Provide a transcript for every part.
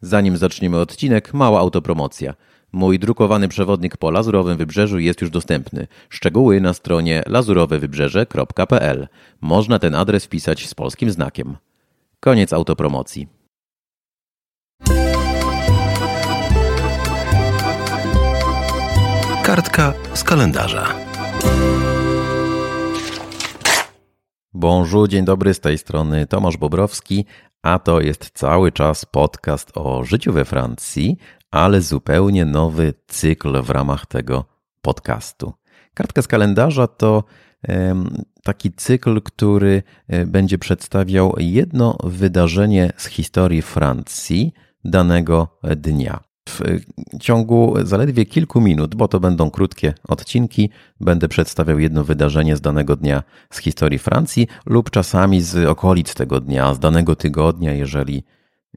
Zanim zaczniemy odcinek, mała autopromocja. Mój drukowany przewodnik po Lazurowym Wybrzeżu jest już dostępny. Szczegóły na stronie lazurowewybrzeże.pl. Można ten adres wpisać z polskim znakiem. Koniec autopromocji. Kartka z kalendarza. Bonjour, dzień dobry, z tej strony Tomasz Bobrowski, a to jest cały czas podcast o życiu we Francji, ale zupełnie nowy cykl w ramach tego podcastu. Kartka z kalendarza to taki cykl, który e, będzie przedstawiał jedno wydarzenie z historii Francji danego dnia. W ciągu zaledwie kilku minut, bo to będą krótkie odcinki, będę przedstawiał jedno wydarzenie z danego dnia z historii Francji lub czasami z okolic tego dnia, z danego tygodnia, jeżeli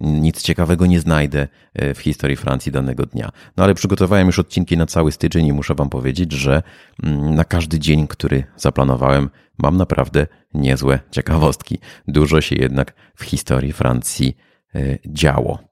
nic ciekawego nie znajdę e, w historii Francji danego dnia. No ale przygotowałem już odcinki na cały styczeń i muszę Wam powiedzieć, że mm, na każdy dzień, który zaplanowałem, mam naprawdę niezłe ciekawostki. Dużo się jednak w historii Francji e, działo.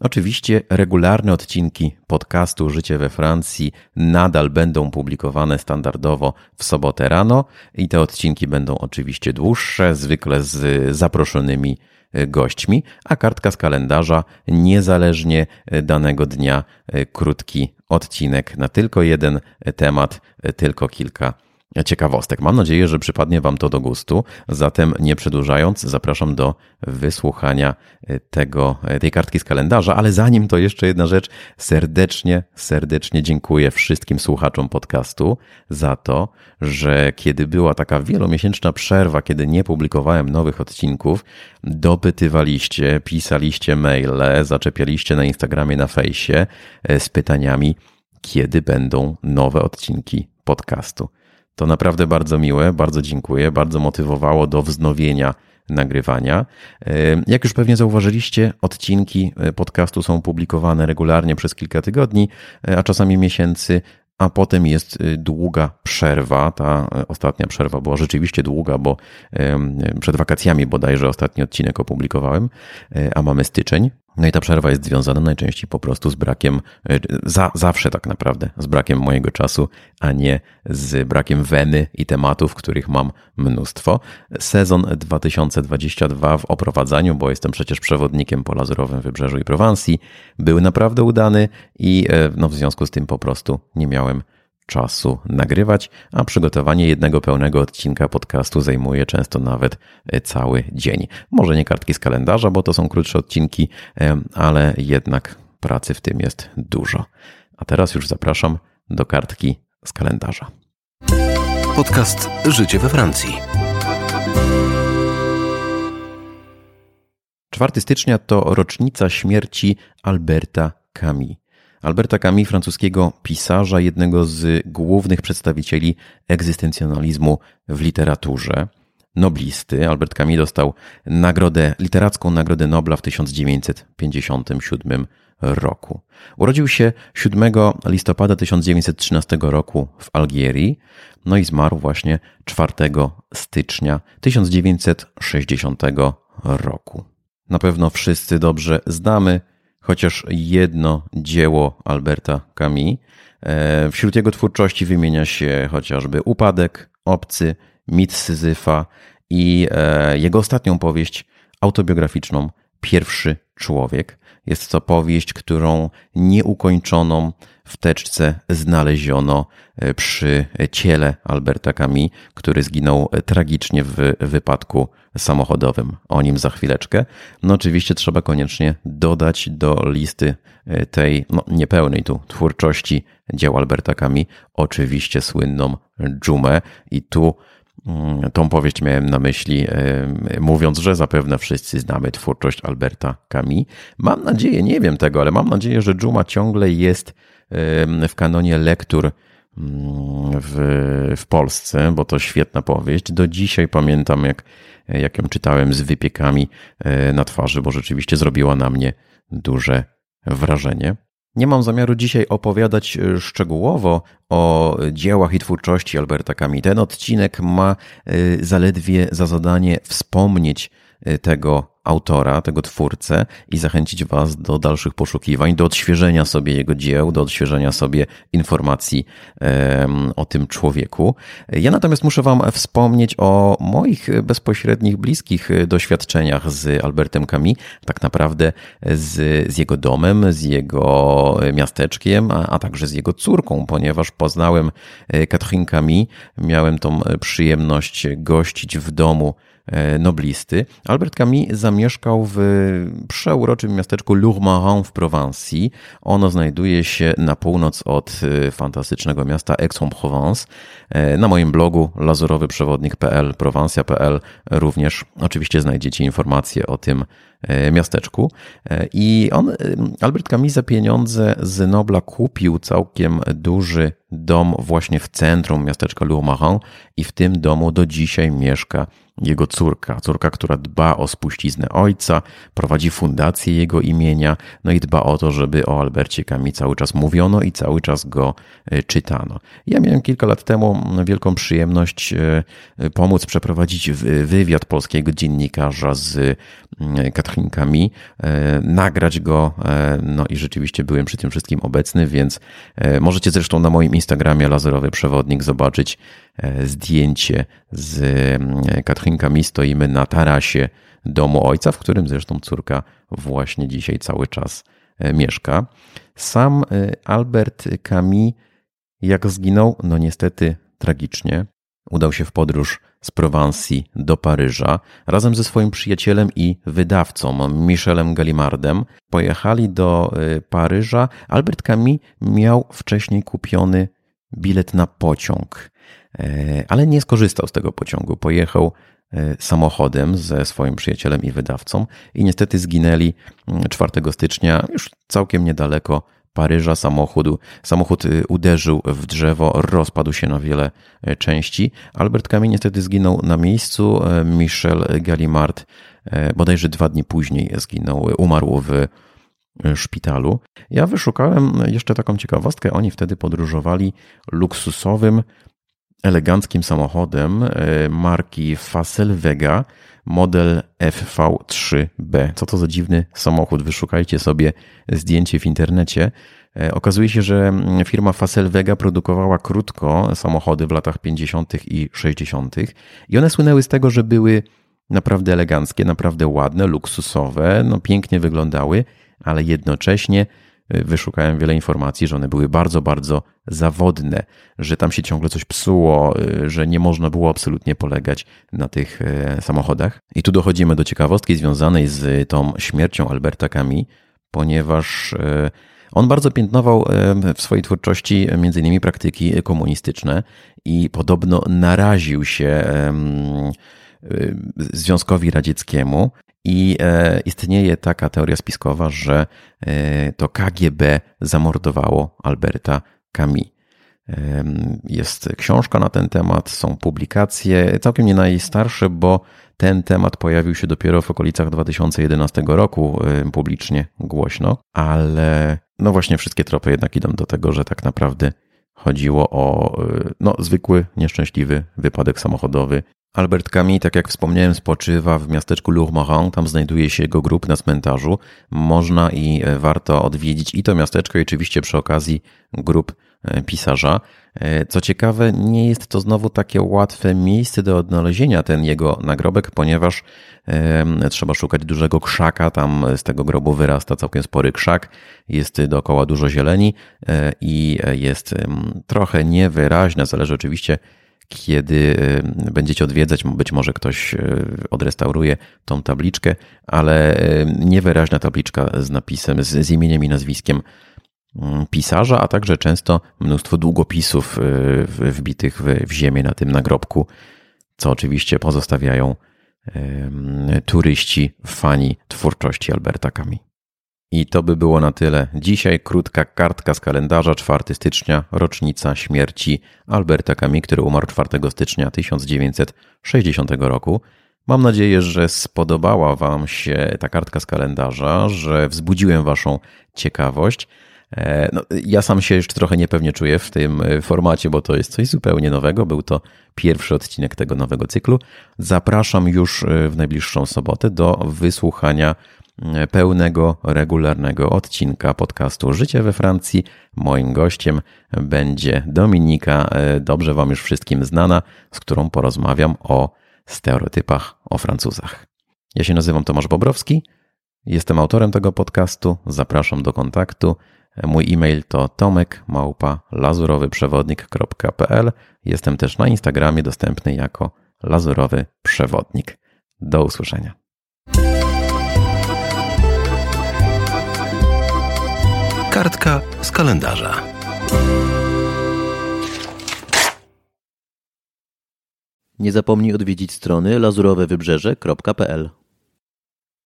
Oczywiście regularne odcinki podcastu Życie we Francji nadal będą publikowane standardowo w sobotę rano i te odcinki będą oczywiście dłuższe, zwykle z zaproszonymi e, gośćmi, a kartka z kalendarza niezależnie e, danego dnia e, krótki odcinek na tylko jeden temat, tylko kilka ciekawostek. Mam nadzieję, że przypadnie Wam to do gustu. Zatem nie przedłużając, zapraszam do wysłuchania e, tego, e, tej kartki z kalendarza, ale zanim to jeszcze jedna rzecz, serdecznie, serdecznie dziękuję wszystkim słuchaczom podcastu za to, że kiedy była taka wielomiesięczna przerwa, kiedy nie publikowałem nowych odcinków, dopytywaliście, pisaliście maile, zaczepialiście na Instagramie, na fejsie e, z pytaniami, kiedy będą nowe odcinki podcastu. To naprawdę bardzo miłe, bardzo dziękuję, bardzo motywowało do wznowienia nagrywania. E, jak już pewnie zauważyliście, odcinki e, podcastu są publikowane regularnie przez kilka tygodni, e, a czasami miesięcy, a potem jest długa przerwa. Ta ostatnia przerwa była rzeczywiście długa, bo przed wakacjami bodajże ostatni odcinek opublikowałem, a mamy styczeń. No i ta przerwa jest związana najczęściej po prostu z brakiem, e, za, zawsze tak naprawdę, z brakiem mojego czasu, a nie z brakiem weny i tematów, których mam mnóstwo. Sezon 2022 w oprowadzaniu, bo jestem przecież przewodnikiem po Lazurowym Wybrzeżu i Prowansji, był naprawdę udany i e, no, w związku z tym po prostu nie miałem czasu nagrywać, a przygotowanie jednego pełnego odcinka podcastu zajmuje często nawet e, cały dzień. Może nie kartki z kalendarza, bo to są krótsze odcinki, ale jednak pracy w tym jest dużo. A teraz już zapraszam do kartki z kalendarza. Podcast Życie we Francji. 4 stycznia to rocznica śmierci Alberta Camus. Alberta Camus, francuskiego pisarza, jednego z głównych przedstawicieli egzystencjonalizmu w literaturze, noblisty. Albert Camus dostał nagrodę, literacką Nagrodę Nobla w 1957 roku. Urodził się 7 listopada 1913 roku w Algierii, no i zmarł właśnie 4 stycznia 1960 roku. Na pewno wszyscy dobrze znamy chociaż jedno dzieło Alberta Camus. E, wśród jego twórczości wymienia się chociażby Upadek, Obcy, Mit Syzyfa i e, jego ostatnią powieść autobiograficzną Pierwszy Człowiek. Jest to powieść, którą nieukończoną w teczce znaleziono e, przy ciele Alberta Camus, który zginął tragicznie w wypadku samochodowym. O nim za chwileczkę. No oczywiście trzeba koniecznie dodać do listy e, tej no, niepełnej tu twórczości dzieł Alberta Camus oczywiście słynną dżumę i tu Tą powieść miałem na myśli, e, mówiąc, że zapewne wszyscy znamy twórczość Alberta Camus. Mam nadzieję, nie wiem tego, ale mam nadzieję, że Dżuma ciągle jest w kanonie lektur mm, w, w Polsce, bo to świetna powieść. Do dzisiaj pamiętam, jak jak ją czytałem z wypiekami e, na twarzy, bo rzeczywiście zrobiła na mnie duże wrażenie. Nie mam zamiaru dzisiaj opowiadać e, szczegółowo o dziełach i twórczości Alberta Camus. Ten odcinek ma e, zaledwie za zadanie wspomnieć tego autora, tego twórcę i zachęcić Was do dalszych poszukiwań, do odświeżenia sobie jego dzieł, do odświeżenia sobie informacji o tym człowieku. Ja natomiast muszę Wam wspomnieć o moich bezpośrednich, bliskich doświadczeniach z Albertem Camus, tak naprawdę z, z jego domem, z jego miasteczkiem, a, a także z jego córką, ponieważ poznałem Catherine Camus, miałem tą przyjemność gościć w domu noblisty. Albert Camus zamieszkał w przeuroczym miasteczku Lourmarin w Prowansji. Ono znajduje się na północ od e, fantastycznego miasta Aix-en-Provence. E, na moim blogu lazurowyprzewodnik.pl, prowansja.pl również oczywiście znajdziecie informacje o tym miasteczku. I on, Albert Camus za pieniądze z Nobla kupił całkiem duży dom właśnie w centrum miasteczka Lourmarin i w tym domu do dzisiaj mieszka jego córka, córka, która dba o spuściznę ojca, prowadzi fundację jego imienia, no i dba o to, żeby o Albercie Camus cały czas mówiono i cały czas go e, czytano. Ja miałem kilka lat temu wielką przyjemność e, pomóc przeprowadzić wywiad polskiego dziennikarza z Katrin Camus, e, nagrać go, no i rzeczywiście byłem przy tym wszystkim obecny, więc możecie zresztą na moim Instagramie Lazerowy Przewodnik zobaczyć zdjęcie z Katrin Chinkami stoimy na tarasie domu ojca, w którym zresztą córka właśnie dzisiaj cały czas e, mieszka. Sam e, Albert Camus, jak zginął, no niestety tragicznie, udał się w podróż z Prowansji do Paryża razem ze swoim przyjacielem i wydawcą Michelem Gallimardem. Pojechali do e, Paryża. Albert Camus miał wcześniej kupiony bilet na pociąg, ale nie skorzystał z tego pociągu. Pojechał E, samochodem ze swoim przyjacielem i wydawcą i niestety zginęli 4 mm, stycznia, już całkiem niedaleko Paryża samochodu. Samochód y, uderzył w drzewo, rozpadł się na wiele e, części. Albert Camus niestety zginął na miejscu. E, Michel Gallimard bodajże dwa dni później zginął, umarł w szpitalu. Ja wyszukałem jeszcze taką ciekawostkę. Oni wtedy podróżowali luksusowym eleganckim samochodem e, marki Facel Vega, model FV3B. Co to za dziwny samochód? Wyszukajcie sobie zdjęcie w internecie. E, okazuje się, że firma Facel Vega produkowała krótko samochody w latach 50. i 60. i one słynęły z tego, że były naprawdę eleganckie, naprawdę ładne, luksusowe, no pięknie wyglądały, ale jednocześnie wyszukałem wiele informacji, że one były bardzo, bardzo zawodne, że tam się ciągle coś psuło, y, że nie można było absolutnie polegać na tych e, samochodach. I tu dochodzimy do ciekawostki związanej z tą śmiercią Alberta Camus, ponieważ on bardzo piętnował w swojej twórczości innymi praktyki komunistyczne i podobno naraził się Związkowi Radzieckiemu i e, istnieje taka teoria spiskowa, że e, to KGB zamordowało Alberta Camus. Jest książka na ten temat, są publikacje, całkiem nie najstarsze, bo ten temat pojawił się dopiero w okolicach 2011 roku publicznie głośno, ale no właśnie wszystkie tropy jednak idą do tego, że tak naprawdę chodziło o e, no, zwykły, nieszczęśliwy wypadek samochodowy Albert Camus, tak jak wspomniałem, spoczywa w miasteczku Lourmarin. Tam znajduje się jego grób na cmentarzu. Można i e, warto odwiedzić i to miasteczko, i oczywiście przy okazji grób e, pisarza. E, co ciekawe, nie jest to znowu takie łatwe miejsce do odnalezienia ten jego nagrobek, ponieważ trzeba szukać dużego krzaka. Tam z tego grobu wyrasta całkiem spory krzak. Jest dookoła dużo zieleni i jest trochę niewyraźne, zależy oczywiście kiedy y, będziecie odwiedzać, być może ktoś y, odrestauruje tą tabliczkę, ale y, niewyraźna tabliczka z napisem, z, z imieniem i nazwiskiem mm, pisarza, a także często mnóstwo długopisów wbitych w, w ziemię na tym nagrobku, co oczywiście pozostawiają turyści, fani twórczości Alberta Camus. I to by było na tyle. Dzisiaj krótka kartka z kalendarza 4 stycznia, rocznica śmierci Alberta Camus, który umarł 4 stycznia 1960 roku. Mam nadzieję, że spodobała Wam się ta kartka z kalendarza, że wzbudziłem Waszą ciekawość. E, no, ja sam się jeszcze trochę niepewnie czuję w tym e, formacie, bo to jest coś zupełnie nowego. Był to pierwszy odcinek tego nowego cyklu. Zapraszam już w najbliższą sobotę do wysłuchania pełnego, regularnego odcinka podcastu Życie we Francji. Moim gościem będzie Dominika, dobrze Wam już wszystkim znana, z którą porozmawiam o stereotypach o Francuzach. Ja się nazywam Tomasz Bobrowski, jestem autorem tego podcastu, zapraszam do kontaktu. Mój e-mail to tomek.lazurowyprzewodnik.pl Jestem też na Instagramie dostępny jako Lazurowy Przewodnik. Do usłyszenia. Kartka z kalendarza. Nie zapomnij odwiedzić strony lazurowewybrzeże.pl